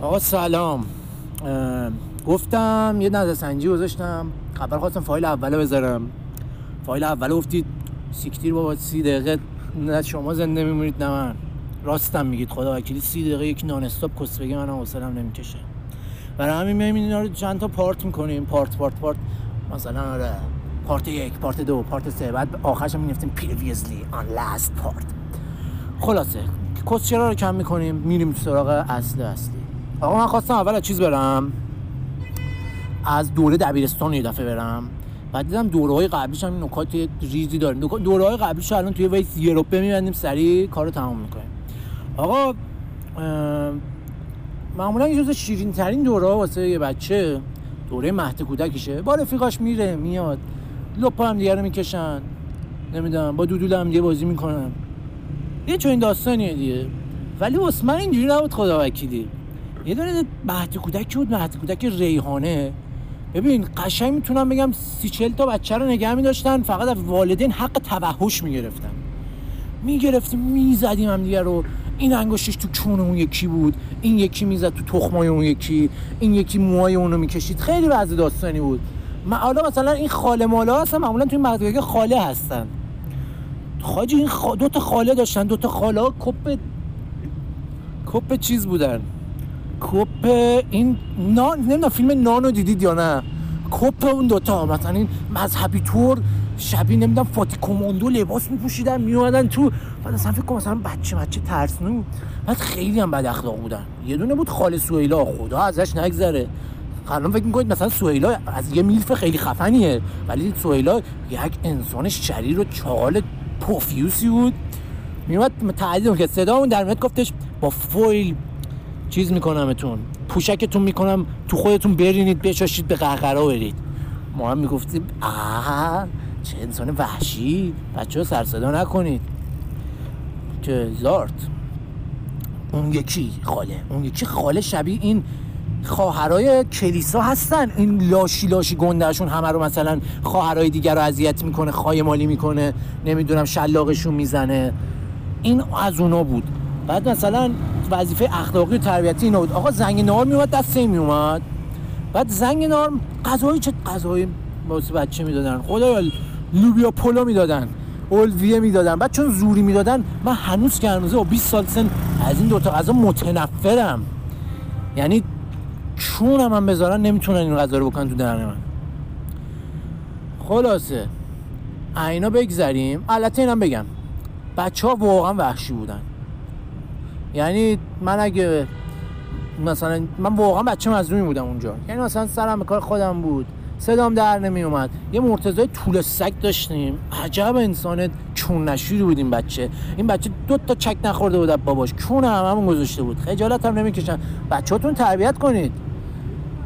آقا سلام. گفتم یه نظر سنجی گذاشتم. خبر خواستم فایل اوله بذارم. فایل اول گفتید سیکتیر بابا سی دقیقه نه شما زنده میمونید نه من. راستم میگید خدا وکیلی سی دقیقه یک non-stop کس بگه منم حوصلم نمی‌کشه. برای همین میایم اینا رو چند تا part می‌کنیم. part part part. مثلا آره part یک part دو part سه. بعد آخرش هم میفتیم previously on last part خلاصه کسچرا رو کم می‌کنیم؟ میریم سراغ اصل اصلی. آقا من خواستم اول از چیز برم. از دوره دبیرستان یه دفعه برم. بعد دیدم دوره های قبلیش هم نکات ریزی داریم دوره های قبلیش الان توی ویس یوروپه میبندیم سریع کار رو تمام می‌کنیم. آقا معمولا یه جز شیرین ترین دوره واسه یه بچه دوره مهد کودکیشه. با رفیقاش میره میاد. لپا هم دیگه رو می‌کشن. نمی‌دونم با دودول هم دیگه بازی می‌کنن. یه چون داستانیه دیگه. ولی من اینجوری نبود خدا وکیلی یه دونه مهد کودک بود مهد کودک ریحانه؟ ببین قشنگ می‌تونم بگم سی چل تا بچه رو نگه میداشتن فقط از والدین حق توحش می‌گرفتن. می‌گرفتیم می‌زدیم هم دیگه رو. این انگشتش تو چون اون یکی بود این یکی می‌زد تو تخمای اون یکی این یکی موهای اونو می‌کشید. خیلی وضع داستانی بود. حالا مثلا این خاله مالا هستن معمولا توی مدرسه خاله هستن. خاجی این خ... دو تا خاله داشتن دو تا خاله کپ کپ چیز بودن. کپ این نان نمی‌دونم فیلم نانو دیدید یا نه. کپ اون دوتا مثلا این مذهبی طور شبیه نمی‌دونم فاتی کماندو لباس میپوشیدن میومدن تو. بعد اصلا فکر کنم مثلا بچه بچه ترسنو بعد خیلی هم بد اخلاق بودن. یه دونه بود خال سویلا خدا ازش نگذره. الان فکر می‌کنید مثلا سویلا از یه میلف خیلی خفنیه. ولی سویلا یک انسان شریر و چال پوفیوسی بود. میومد تعدیدم که صدا اون در میاد گفتش با فویل چیز میکنمتون پوشکتون می‌کنم. تو خودتون برینید بچاشید به قهقرا برید. ما هم می‌گفتیم آه چه انسان وحشی. بچه سرصدا نکنید. که زارت اون یکی خاله. اون یکی خاله شبیه این خواهرای کلیسا هستن. این لاشی لاشی گندهشون همه رو مثلا خواهرای دیگر رو اذیت می‌کنه خواهی مالی می‌کنه نمی‌دونم شلاقشون می‌زنه. این از اونا بود. بعد مثلا وظیفه اخلاقی و تربیتی اینا بود آقا زنگ نار میومد دست می اومد بعد زنگ نار غذایی چه غذایی واسه بچه می‌دادن. خدا لوبیا پلو می‌دادن. اولویه می‌دادن. بعد چون زوری می‌دادن من هنوز که هنوزه با 20 سال سن از این دوتا غذا متنفرم. یعنی چون هم بذارن نمی‌تونن این غذا رو بکنن تو دهن من. خلاصه. اینا بگذریم. البته اینم بگم. بچه ها واقعا وحشی بودن. یعنی من اگه مثلا من واقعا بچه مظلومی بودم اونجا. یعنی مثلا سرم کار خودم بود. صدام در نمی اومد یه مرتضای طول سگ داشتیم. عجب انسان چون نشوری بود این بچه. این بچه دو تا چک نخورده بود باباش. چون همون گذاشته بود. خجالت هم نمی‌کشن. بچه‌تون تربیت کنید.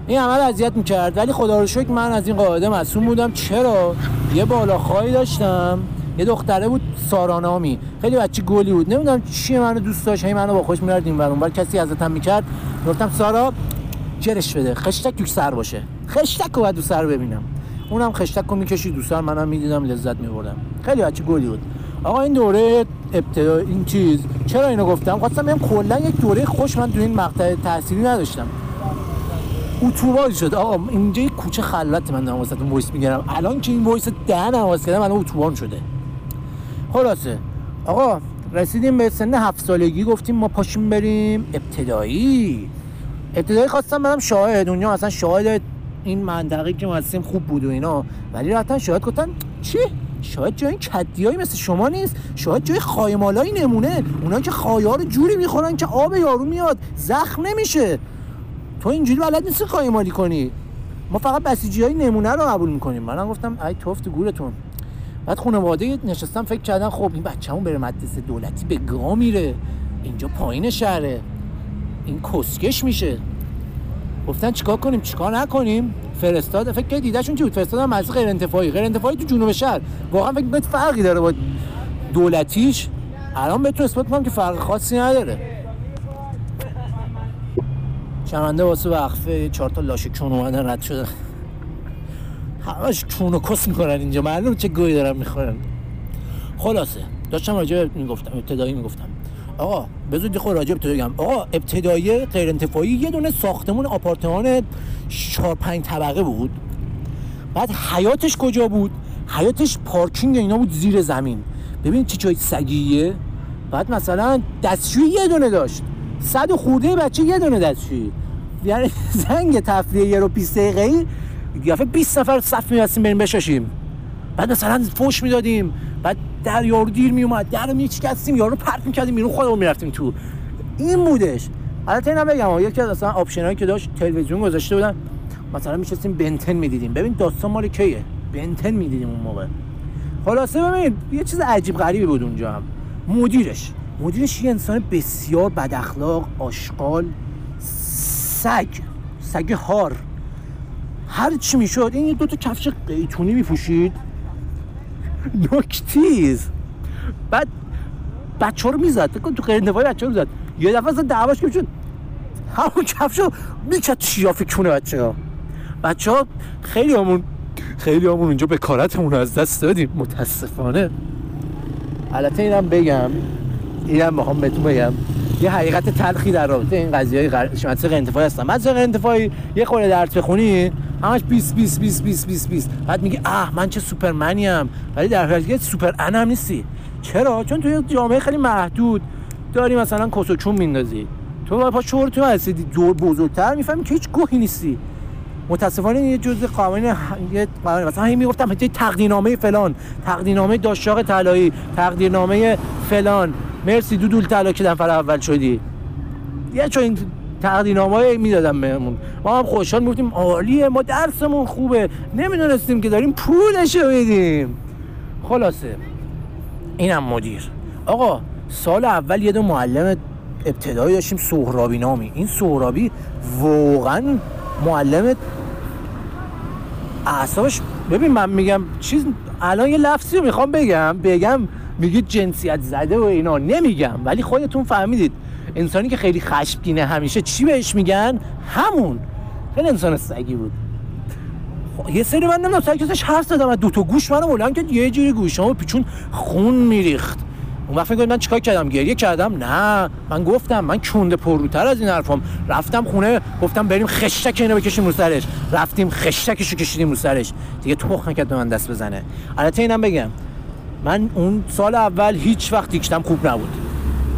این عمل اذیت می‌کرد. ولی خدا رو شکر من از این قاعده مسئول بودم. چرا؟ یه بالاخایی داشتم. یه دختره بود سارانامی خیلی بچه گلی بود. نمی‌دونم چیه منو دوست داشت. هی منو با خوش میرد این ور کسی ازتم می‌کرد. گفتم سارا جرش بده. خشتک تو سر باشه. خشتک رو باید دو سر ببینم. اونم خشتک رو می‌کشید دو سر. منم می‌دیدم لذت میبردم. خیلی بچه گلی بود. آقا این دوره ابتدا این چیز. چرا اینو گفتم؟ خواستم بگم کلا یک دوره خوش من تو این مقطع تحصیلی نداشتم. اتوبان شد. آقا اینجا یک کوچه خلوت من دارم واسه‌تون voice می‌گیرم. الان که این voice ده نواز کردم الان اتوبان شده. خلاصه. آقا رسیدیم به سن هفت سالگی گفتیم ما پاشیم بریم ابتدایی. ابتدایی خواستم برم شاهد. اونجا اصلا شاهد این منطقه که هستیم خوب بود و اینا. ولی رفتن شاهد گفتن چی؟ شاید جای کدیایی مثل شما نیست. شاید جای خایمالایی نمونه. اونا که خایار رو جوری می‌خورن که آب یارو میاد. زخم نمیشه. تو اینجوری بلد نیستی خایمالی کنی. ما فقط بسیجی های نمونه رو قبول می‌کنیم. منم گفتم ای توفت گورتون. بعد خانواده نشستم فکر کردن خب این بچه‌مون بره مدرسه دولتی به گا میره. اینجا پایین شهره. این کسکش میشه. گفتن چیکار کنیم؟ چیکار نکنیم؟ فرستاد فکر کنید دیدهشون چی بود. فرستادن مدرسه غیر انتفاعی. غیر انتفاعی تو جنوب شهر. واقعا فکر کنید فرقی داره با دولتیش؟ الان بهتون اثبات کنم که فرق خاصی نداره. شمنده واسه وقفه چهار تا لاشه کون اومدن رد شدن. همش کون و کس می‌کنن اینجا. معلوم چه گوی دارن می‌خورن. خلاصه. داشتم راجع می‌گفتم ابتدایی می‌گفتم. آقا بذار خود راجب تو بگم. آقا ابتدایی غیر انتفاعی یه دونه ساختمون آپارتمان 4 5 طبقه بود. بعد حیاتش کجا بود؟ حیاتش پارکینگ اینا بود زیر زمین. ببین چی چای سگیه. بعد مثلا دستشویی یه دونه داشت. صد و خورده بچه یه دونه دستشویی. یعنی زنگ تفریه یه رو 20 دقیقه ای یافه 20 نفر صف می‌بستیم بریم بشاشیم. بعد مثلا فوش می‌دادیم بعد در یارو دیر میومد در رو میچکستیم یارو پرت می‌کردیم بیرون خودمون می‌رفتیم تو. این بودش. البته اینا بگم یکی از اصلا آپشنایی که داشت تلویزیون گذاشته بودن. مثلا میشستیم بنتن می‌دیدیم. ببین داستان مال کیه؟ بنتن می‌دیدیم اون موقع. خلاصه ببین یه چیز عجیب غریبی بود اونجا هم. مدیرش. مدیرش یه انسان بسیار بد اخلاق آشغال سگ. سگ هار. هر چی می‌شد این دو تا کفش قیتونی میپوشید. نکتیز. بعد بچه رو می‌زد تو غیر نفای بچه رو می‌زد. یه دفعه اصلا دعواش که می‌شد همون کفش رو می‌کرد شیافی کونه بچه ها بچه ها خیلی همون خیلی همون اونجا به کارتمون از دست دادیم متاسفانه. البته اینم بگم اینم می‌خوام بهتون بگم یه حقیقت تلخی در رابطه این قضیه های شما غیر انتفاعی هستن غیر انتفاعی یه خورده درس بخونی همش 20 20 20 20 20 20 بعد میگه اه من چه سوپرمنی ام ولی در حقیقت سوپر انم نیستی. چرا؟ چون توی جامعه خیلی محدود. داری مثلا کسوچون میندازی. تو پا شور تو هستی. بزرگتر می‌فهمی که هیچ گوهی نیستی. متاسفانه یه جزء قوانین یه قوانین مثلا همین می‌گفتم تقدیرنامه فلان تقدیرنامه داشاق طلایی تقدیرنامه فلان. مرسی دودول طلا که نفر اول شدی. یه چون این تقدیرنامه می‌دادم بهمون. ما هم خوشحال می‌گفتیم عالیه ما درسمون خوبه. نمی‌دونستیم که داریم پولش میدیم. خلاصه اینم مدیر. آقا سال اول یه دو معلم ابتدایی داشتیم سهرابی نامی. این سهرابی واقعا معلم اعصابش ببین من میگم چیز الان یه لفظی رو می‌خوام بگم. بگم میگید جنسیت زده و اینا. نمیگم ولی خودتون فهمیدید. انسانی که خیلی خشمگینه همیشه چی بهش میگن؟ همون. خیلی انسان سگی بود. خب، یه سری من نمی‌دونم سگیزش حرف زدم دو تا گوش منو بلند که یه جوری گوشامو پیچون خون میریخت. اون وقت فکر من چیکار کردم؟ گریه کردم؟ نه. من گفتم من کنده پروتر از این حرفام. رفتم خونه گفتم بریم خشک اینو بکشیم رو سرش. رفتیم خشکشو کشیدیم رو سرش. دیگه تخ نکرد به من دست بزنه. البته اینم بگم من اون سال اول هیچ وقت دیکشتم خوب نبود.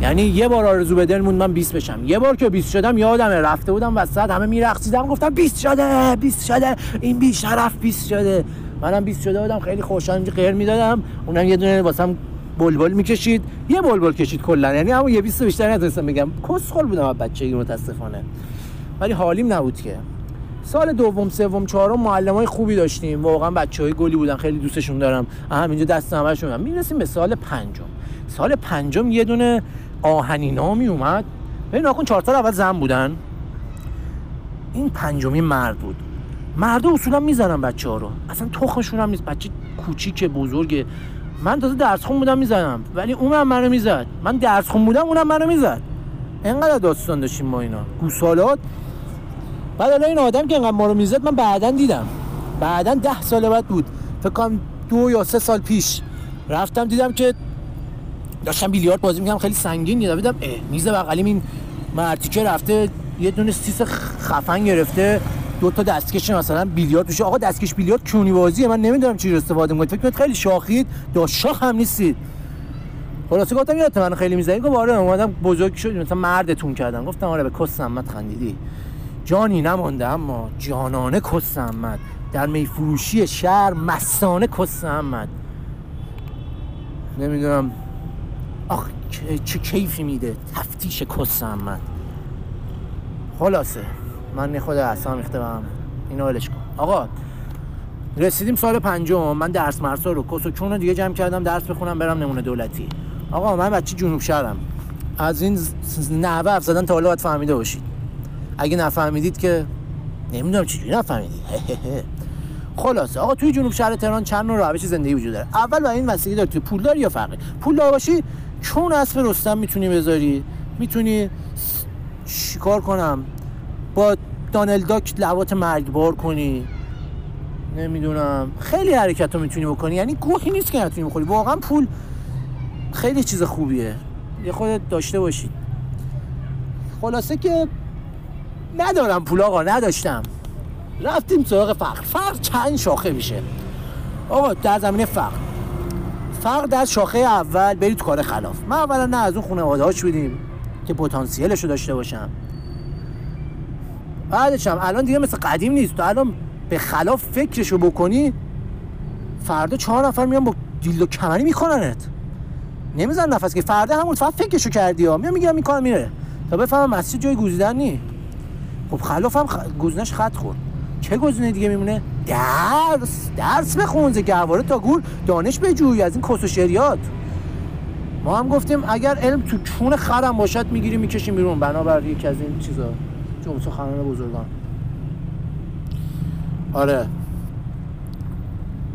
یعنی یه بار آرزو به دل من 20 بشم. یه بار که 20 شدم یادمه رفته بودم وسط همه میرقصیدم گفتم 20 شده 20 شده این بی شرف 20 شده. منم 20 شده بودم خیلی خوشحال اینجا غیر می‌دادم. اونم یه دونه واسم بلبل می‌کشید. یه بلبل کشید کلا. یعنی همون یه 20 بیشتر نتونستم بگم. کسخل بودم از بچگی متاسفانه. ولی حالیم نبود که. سال دوم سوم چهارم معلمای خوبی داشتیم. واقعا بچهای گلی بودن خیلی دوستشون دارم. همینجا دست همشون. می‌رسیم به سال پنجم. سال پنجم یه دونه آهنی نامی اومد ببین ناکن چهار سال اول زن بودن. این پنجمی مرد بود. مرد اصولا می‌زنن بچه ها رو. اصلا تخمشون هم نیست. بچه کوچیک بزرگ. من تازه درس خون بودم می‌زنم ولی اونم منو می‌زد. من درس خون بودم اونم منو می‌زد. انقدر داستان داشتیم ما اینا. گوسالات. بعد الان این آدم که انقدر ما رو می‌زد من بعدا دیدم. بعدا ده سال بعد بود. فکر کنم دو یا سه سال پیش. رفتم دیدم که داشتم بیلیارد بازی می‌کنم خیلی سنگین دیدم دیدم میز بغلیم این مرتیکه رفته یه دونه سیس خفن گرفته دو تا دستکش مثلا بیلیارد میشه. آقا دستکش بیلیارد کونی بازیه من نمی‌دونم چی استفاده می‌کنید فکر خیلی شاخید دا شاخ هم نیستید. خلاصه گفتم یادت من خیلی می‌زنی؟ گفت آره اومدم بزرگ شد مثلا مردتون کردم گفتم آره به کس محمد خندیدی. جانی نمانده اما جانانه کس محمد در میفروشی شهر مستانه کس محمد نمی‌دونم. آخ چه کیفی میده. تفتیش کس محمد خلاصه. من خود اصلا میخته بهم اینو ولش کن. آقا رسیدیم سال پنجم. من درس مرسا رو کس و چون دیگه جمع کردم درس بخونم برم نمونه دولتی. آقا من بچه جنوب شهرم. از این نحوه حرف زدن تا حالا باید فهمیده باشید. اگه نفهمیدید که نمی‌دونم چجوری نفهمیدید. خلاصه. آقا توی جنوب شهر تهران چند نوع روش زندگی وجود داره؟ اول با این وسیله داری پول داری یا فقیر؟ پول دار باشی چون اسب رستم می‌تونی بذاری؟ می‌تونی چیکار کنم؟ با دانل داک لوات مرگبار کنی؟ نمی‌دونم. خیلی حرکت رو می‌تونی بکنی. یعنی گوهی نیست که نتونی بخوری. واقعا پول خیلی چیز خوبیه. یه خودت داشته باشید خلاصه که ندارم پول آقا نداشتم. رفتیم سراغ فقر. فقر چند شاخه میشه. آقا در زمینه فقر. فقر در شاخه اول برید کار خلاف. من اولا نه از اون خانواده هاش بودیم که پتانسیلش رو داشته باشم. بعدش هم الان دیگه مثل قدیم نیست. تو الان به خلاف فکرشو بکنی فردا چهار نفر میان با دیل و کمری میکننت نمیزن نفس که فردا همون فقط فکرشو کردی ها. میام میگم می‌کنم میره. تا بفهمم مسجد جای گوزیدن نی. خب خلاف هم خ... گوزنش خط خورد. چه گزینه دیگه میمونه؟ درس درس بخون ز گهواره تا گور دانش بجوی از این کس و ما هم گفتیم اگر علم تو چون خرم باشد می‌گیریم می‌کشیم بیرون. بنابر یکی از این چیزا جمعه سخنان بزرگان. آره.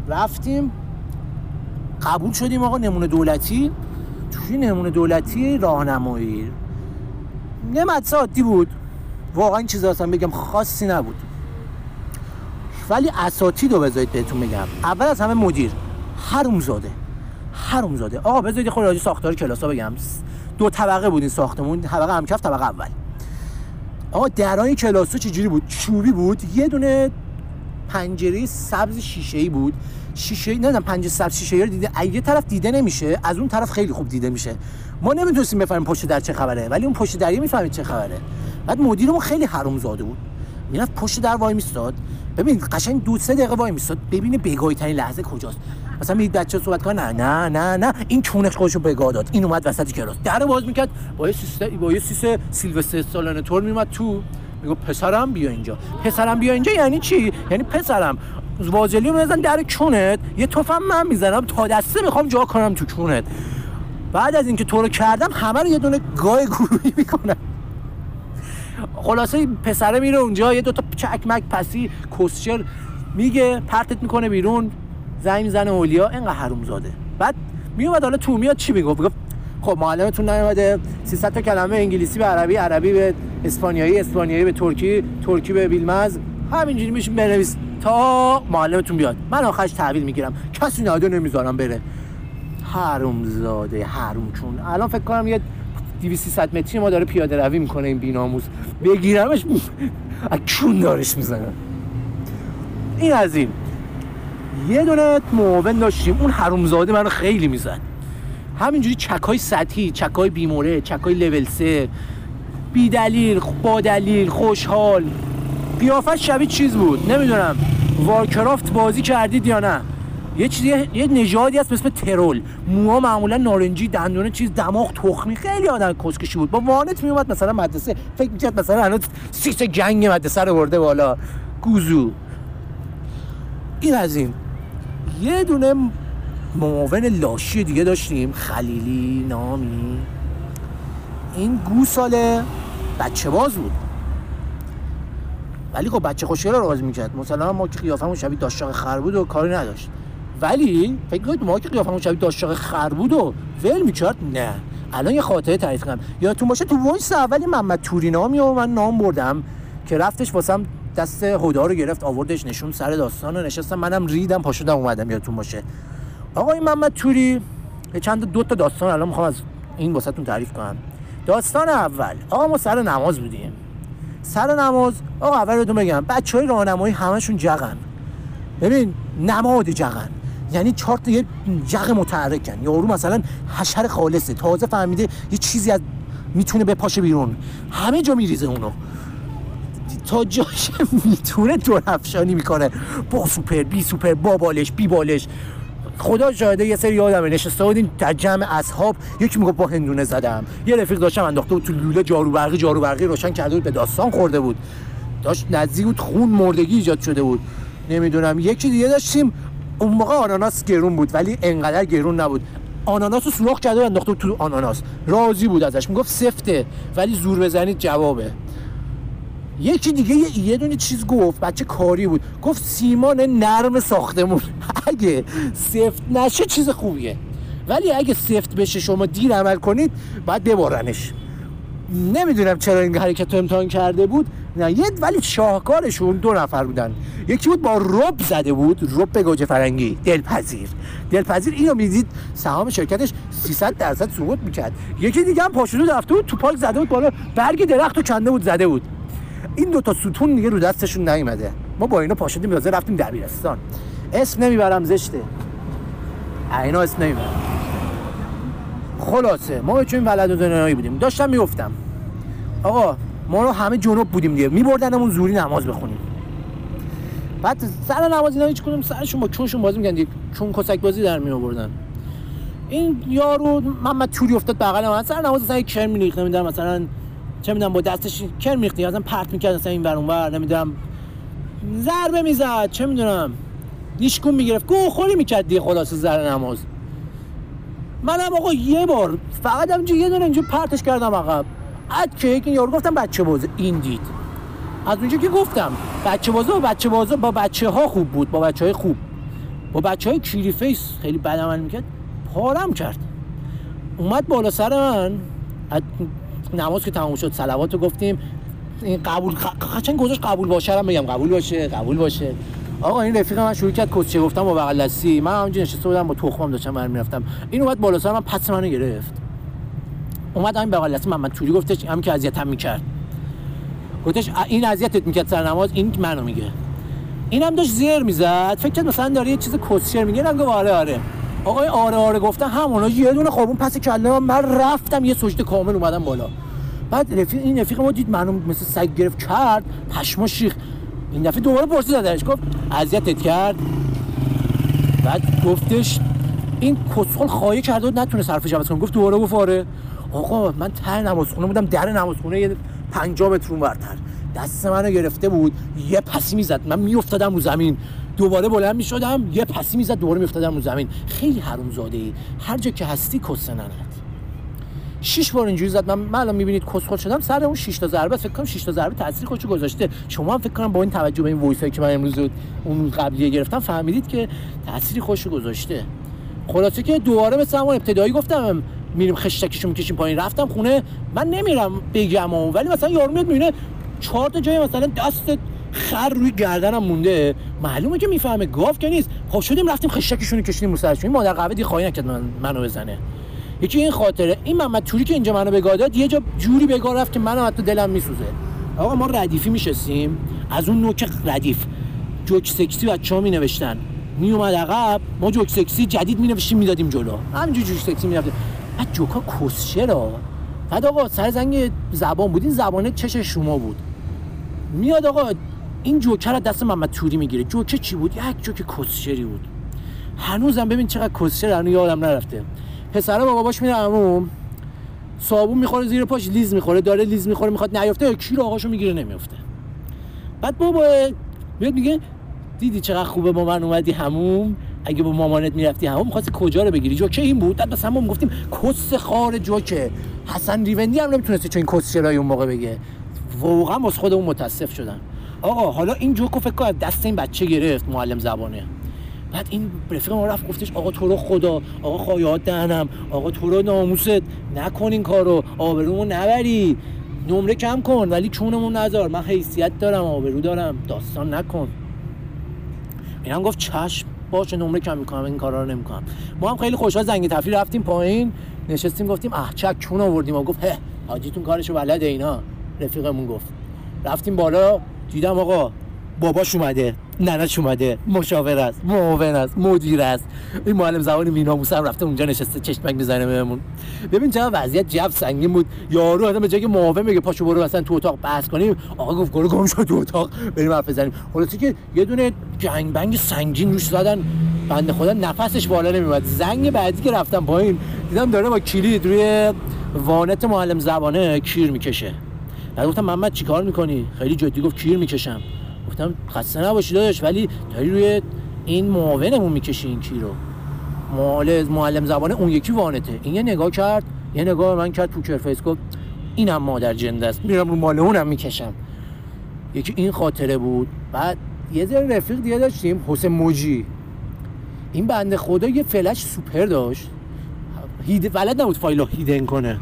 رفتیم. قبول شدیم آقا نمونه دولتی. توی نمونه دولتی؟ راهنمایی. مدرسه عادی بود. واقعا این چیزا اصلا بگم خاصی نبود. ولی اساتید رو بذارید بهتون بگم اول از همه مدیر. حرومزاده. حرومزاده. آقا بذارید خود راجع ساختار کلاس ها بگم. دو طبقه بود این ساختمون. طبقه همکف طبقه اول. آقا درای کلاس چجوری بود؟ چوبی بود. یه دونه پنجره سبز شیشه ای بود. شیشه نمی‌دونم پنجره سبز شیشه رو دیده یه طرف دیده نمیشه. از اون طرف خیلی خوب دیده میشه. ما نمی‌تونستیم بفهمیم پشت در چه خبره ولی اون پشت دری می‌فهمید چه خبره. بعد مدیرمون خیلی حرومزاده بود. می‌رفت پشت در وای میستاد ببین قشنگ دو سه دقیقه وای میستاد ببینه بگاهی ترین لحظه کجاست. مثلا می‌دید بچه صحبت کنه نه نه نه. نه این چونش خودشو بگاه داد. این اومد وسط کلاس. در باز می‌کرد. با یه سیسه با یه سیسه سیلوستر سالانه تور میومد تو. میگو پسرم بیا اینجا. پسرم بیا اینجا یعنی چی؟ یعنی پسرم واجلی رو در چونت. یه توفم من می‌زنم تا دسته می‌خوام جا کنم تو چونت. بعد از اینکه تو رو کردم همه رو یه دونه گای گروهی می‌کنم. خلاصه پسره میره اونجا یه دوتا چکمک پسی کسچر میگه پرتت می‌کنه بیرون زنگ می‌زنه اولیا اینقدر حروم زاده. بعد میومد حالا تو میاد چی می‌گفت؟ می‌گفت خب معلمتون نیومده 300 تا کلمه انگلیسی به عربی عربی به اسپانیایی اسپانیایی به ترکی ترکی به بیلمز همینجوری میشه بنویس تا معلمتون بیاد. من آخرش تحویل می‌گیرم. کسی ناده نمی‌ذارم بره. حروم زاده حروم چون. الان فکر کنم یه 200 متری ما داره پیاده روی می‌کنه این بیناموز. بگیرمش از چون دارش می‌زنم این از این. یه دونه معاون داشتیم اون حرومزاده منو خیلی می‌زد. همینجوری چکای سطحی چکای بیموره چکای لول سه. بی دلیل با دلیل خوشحال. قیافت شبیه چیز بود. نمی‌دونم. وارکرافت بازی کردید یا نه. یه چیزی یه نژادی هست مثل ترول. موها معمولا نارنجی دندون چیز دماغ تخمی. خیلی آدم کسکشی بود. با وانت میومد مثلا مدرسه. فکر می‌کرد مثلا الان سیس جنگ مدرسه رو برده بالا. گوزو. این از این. یه دونه معاون لاشی دیگه داشتیم. خلیلی نامی. این گوساله بچه باز بود. ولی خب بچه خوشگل رو راضی می‌کرد. مثلا ما که قیافمون شبیه داشتاق خر بود و کاری نداشت. ولی فکر کنید ما که قیافمون شبیه داشتاق خر بود و ول می‌کرد؟ نه. الان یه خاطره تعریف کنم. یادتون باشه تو وایس اولی محمد توری نامی و من نام بردم که رفتش واسم دست هدا رو گرفت آوردش نشون سر داستان رو نشستم. منم ریدم پاشدم اومدم یادتون باشه. آقا این محمد توری چند دو تا داستان الان می‌خوام از این واسهتون تعریف کنم. داستان اول. آقا ما سر نماز بودیم. سر نماز آقا اول رو بگم بچه های راهنمایی همشون جغن. ببین نماد جغن. یعنی چهار یه جغ متحرکن. یارو مثلا حشر خالصه. تازه فهمیده یه چیزی از می‌تونه به پاشه بیرون. همه جا میریزه اونو. تا جاش می‌تونه دور افشانی می‌کنه. با سوپر بی سوپر با بالش بی بالش. خدا شاهده یه سری یادمه نشسته بودیم در جمع اصحاب. یکی می‌گفت با هندونه زدم. یه رفیق داشتم انداخته بود تو لوله جارو برقی جارو برقی روشن کرده بود به داستان خورده بود. داشت نزدیک بود خون مردگی ایجاد شده بود. نمی‌دونم. یکی دیگه داشتیم اون موقع آناناس گرون بود ولی انقدر گرون نبود. آناناس رو سوراخ کرده و انداخته تو آناناس. راضی بود ازش. می‌گفت سفته ولی زور بزنید جوابه. یکی دیگه یه, یه دونه چیز گفت بچه کاری بود. گفت سیمان نرم ساختمون. اگه سفت نشه چیز خوبیه. ولی اگه سفت بشه شما دیر عمل کنید باید ببارنش نمی‌دونم چرا این حرکت رو امتحان کرده بود. نه یه ولی شاهکارشون دو نفر بودن. یکی بود با رب زده بود رب گوجه فرنگی دلپذیر. دلپذیر اینو می‌دید سهام شرکتش 300 درصد سقوط می‌کرد. یکی دیگه هم پاشونو رفته بود تو پاک زده بود بالا برگ درخت رو کنده بود زده بود. این دو تا ستون دیگه رو دستشون نیومده. ما با اینا پاشدیم تازه رفتیم دبیرستان. اسم نمی‌برم زشته. اینا اسم نمی‌برم. خلاصه. ما چون ولد و دنیایی بودیم. داشتم می‌گفتم آقا ما رو همه جنوب بودیم دیگه. میبردنمون زوری نماز بخونیم. بعد سر نماز اینا هیچ کدوم سرشون با چونشون بازی دیگه چون کسک بازی در می آوردن این یارو محمد توری افتاد بغل من. سر نماز اصلا کرم میریخت. نمی‌دونم مثلا چه می‌دونم با دستش کرم میریخت. مثلا پرت می‌کرد مثلا این ور اونور نمی‌دونم ضربه می‌زد. چه می‌دونم نیشکون می‌گرفت. گو خوری می‌کرد دیگه خلاص زر نماز. منم آقا یه بار فقط هم یه دونه اینجا پرتش کردم عقب. اد که این یارو گفتم بچه باز این دید. از اونجا که گفتم بچه بازه با بچه بازه با بچه ها خوب بود با بچه های خوب. با بچه های کیری فیس خیلی بد عمل می‌کرد. پارم کرد. اومد بالا سر من نماز که تموم شد سلوات رو گفتیم. این قبول قشنگ گذاشت؟ قبول باشه؟ هم بگم قبول باشه قبول باشه. آقا این رفیق من شروع کرد کسچه گفتم با بغل دستی. من همونجا نشسته بودم با تخمم داشتم برمی رفتم. این اومد بالا سر من پس منو گرفت. اومد همین بغل دستی من توری گفتش هم که اذیتم می‌کرد. گفتش این اذیتت می‌کرد سر نماز این منو میگه. اینم داشت زیر می‌زد. فکر کرد مثلا داره یه چیز کسچر میگه نگه آره آره. آقای آره آره گفتن همونا یه دونه خوابون پس کله من رفتم یه سجده کامل اومدم بالا. بعد رفیق این رفیق ما دید منو مثل سگ گرفت کرد. پشما شیخ این دفعه دوباره پرسید ازش گفت اذیتت کرد. بعد گفتش این کسخل خواهی کرده و نتونه صرف عوض کنه. گفت دوباره گفت آره. آقا من ته نمازخونه بودم در نمازخونه یه پنجا مترون اونورتر دست منو گرفته بود یه پسی می‌زد. من میافتادم رو زمین. دوباره بلند می‌شدم یه پسی می‌زد دوباره میافتادم رو زمین. خیلی حرومزاده ای هر جا که هستی کسننه شش بار اینجوری زد. من, معلوم می‌بینید کس شدم. سر اون شش تا ضربه فکر کنم شش تا ضربه تاثیر خودشو گذاشته. شما هم فکر کنم با این توجه به این وایس که من امروز اون قبلی گرفتم فهمیدید که تاثیر خودشو گذاشته. خلاصه که دوباره مثلا ابتدایی گفتم میریم خشتکشو می‌کشیم پایین. رفتم خونه. من نمیرم بگم اون ولی مثلا یارو میاد می‌بینه چهار تا جای مثلا دست خر روی گردنم مونده. معلومه که می‌فهمه. گاف که نیست. خب شدیم رفتیم خشتکشونو کشیدیم رو سرش. مادر قهوه دی خواهی نکرد منو بزنه. یکی این خاطره این محمد توری که اینجا منو بگاه داد یه جا جوری بگاه رفت که منو حتی دلم میسوزه. آقا ما ردیفی میشستیم از اون نوک ردیف. جوک سکسی بچه ها می نوشتن می اومد عقب ما جوک سکسی جدید می نوشتیم می‌دادیم جلو. همینجور جوک سکسی می رفتیم بعد جوکا کسچرا بعد آقا سر زنگ زبان بود این زبانه چش شما بود. میاد آقا این جوکر از دست محمد توری می‌گیره. جوکه چی بود؟ یک جوک کسچری بود. هنوزم ببین چقدر کسچر هنوز یادم نرفته. پسره با باباش میره عموم. صابون می‌خوره زیر پاش لیز می‌خوره داره لیز می‌خوره می‌خواد نیافته کیر آقاشو می‌گیره نمیافته. بعد بابا میاد میگه دیدی چقدر خوبه با من اومدی هموم اگه با مامانت می‌رفتی هموم می‌خواستی کجا رو بگیری؟ جوکه این بود. بعد بس همون گفتیم کس خار جوکه حسن ریوندی هم نمی‌تونستی چون این کس چرای اون موقع بگه. واقعا از خودمون متاسف شدم آقا حالا این جوکو فکر کنم دست این بچه گرفت معلم زبانه. بعد این رفیق ما رفت گفتش آقا تو رو خدا آقا خواهیات دهنم آقا تو رو ناموست. نکن این کارو آبرومو نبری. نمره کم کن ولی چونمون نذار. من حیثیت دارم آبرو دارم. داستان نکن. این هم گفت چشم باشه نمره کم می‌کنم این کارا رو نمی‌کنم. ما هم خیلی خوشحال زنگ تفریح رفتیم پایین. نشستیم گفتیم اه چک چون آوردیم. و گفت هه حاجیتون کارشو بلده اینا. رفیقمون گفت. رفتیم بالا دیدم آقا باباش اومده ننش اومده مشاور است معاون است مدیر است. این معلم زبان میناموس هم رفته اونجا نشسته چشمک می‌زنه بهمون. ببین چقدر وضعیت جو سنگین بود. یارو آدم به جای که معاون میگه پاشو برو مثلا تو اتاق بحث کنیم آقا گفت گرو گم شد تو اتاق بریم حرف بزنیم. خلاصی که یه دونه جنگ بنگ سنگین روش زدن بنده خدا نفسش بالا نمیومد زنگ بعدی که رفتم پایین دیدم داره با کلید روی وانت معلم زبانه کیر می‌کشه. گفتم محمد چیکار می‌کنی؟ خیلی جدی گفت کیر می‌کشم. گفتم خسته نباشی داداش ولی داری روی این معاونمون می‌کشی این کی رو. معلم زبانه اون یکی وانته. این یه نگاه کرد یه نگاه من کرد تو کرفیس گفت اینم مادر جنده است میرم رو مال اونم می‌کشم. یکی این خاطره بود. بعد یه ذره رفیق دیگه داشتیم حسین موجی. این بنده خدا یه فلش سوپر داشت. hide بلد نبود فایلو hidden کنه.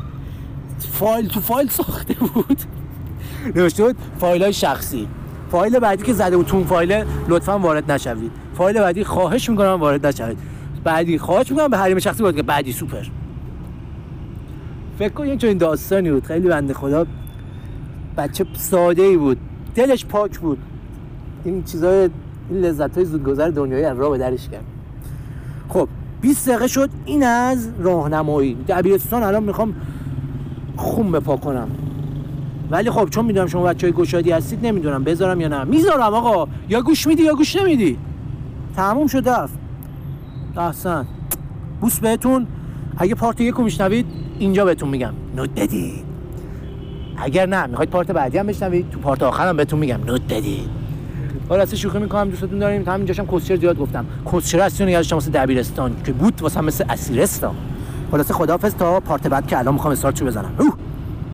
فایل تو فایل ساخته بود. نوشته بود فایل های شخصی. فایل بعدی که زده تو فایل لطفا وارد نشوید. فایل بعدی خواهش می‌کنم وارد نشوید. بعدی خواهش می‌کنم به حریم شخصی وارد که بعدی سوپر. فکر کن این داستانی بود. خیلی بنده خدا بچه ساده ای بود. دلش پاک بود. این چیزای این لذت های زودگذر دنیایی از راه به درش کرد خب 20 دقیقه شد. این از راهنمایی. دبیرستان الان می‌خوام خون بپا کنم. ولی خب چون می‌دونم شما بچه های گشادی هستید نمی‌دونم بذارم یا نه. می‌ذارم آقا. یا گوش میدی یا گوش نمیدی. تموم شد رفت. احسن. بوس بهتون. اگه پارت یکو میشنوید اینجا بهتون میگم. نوت بدید. اگر نه می‌خواید پارت بعدی هم بشنوید تو پارت آخرم بهتون میگم. نوت بدید. خلاص شوخی می‌کنم دوستتون داریم. همینجاشم کسچر زیاد گفتم. کسچر هستی نگردشم واسه دبیرستان که بود واسه مثل اسیرستان. خلاص خداحافظ تا پارت بعد که الان می‌خوام استارتشو بزنم. اوه!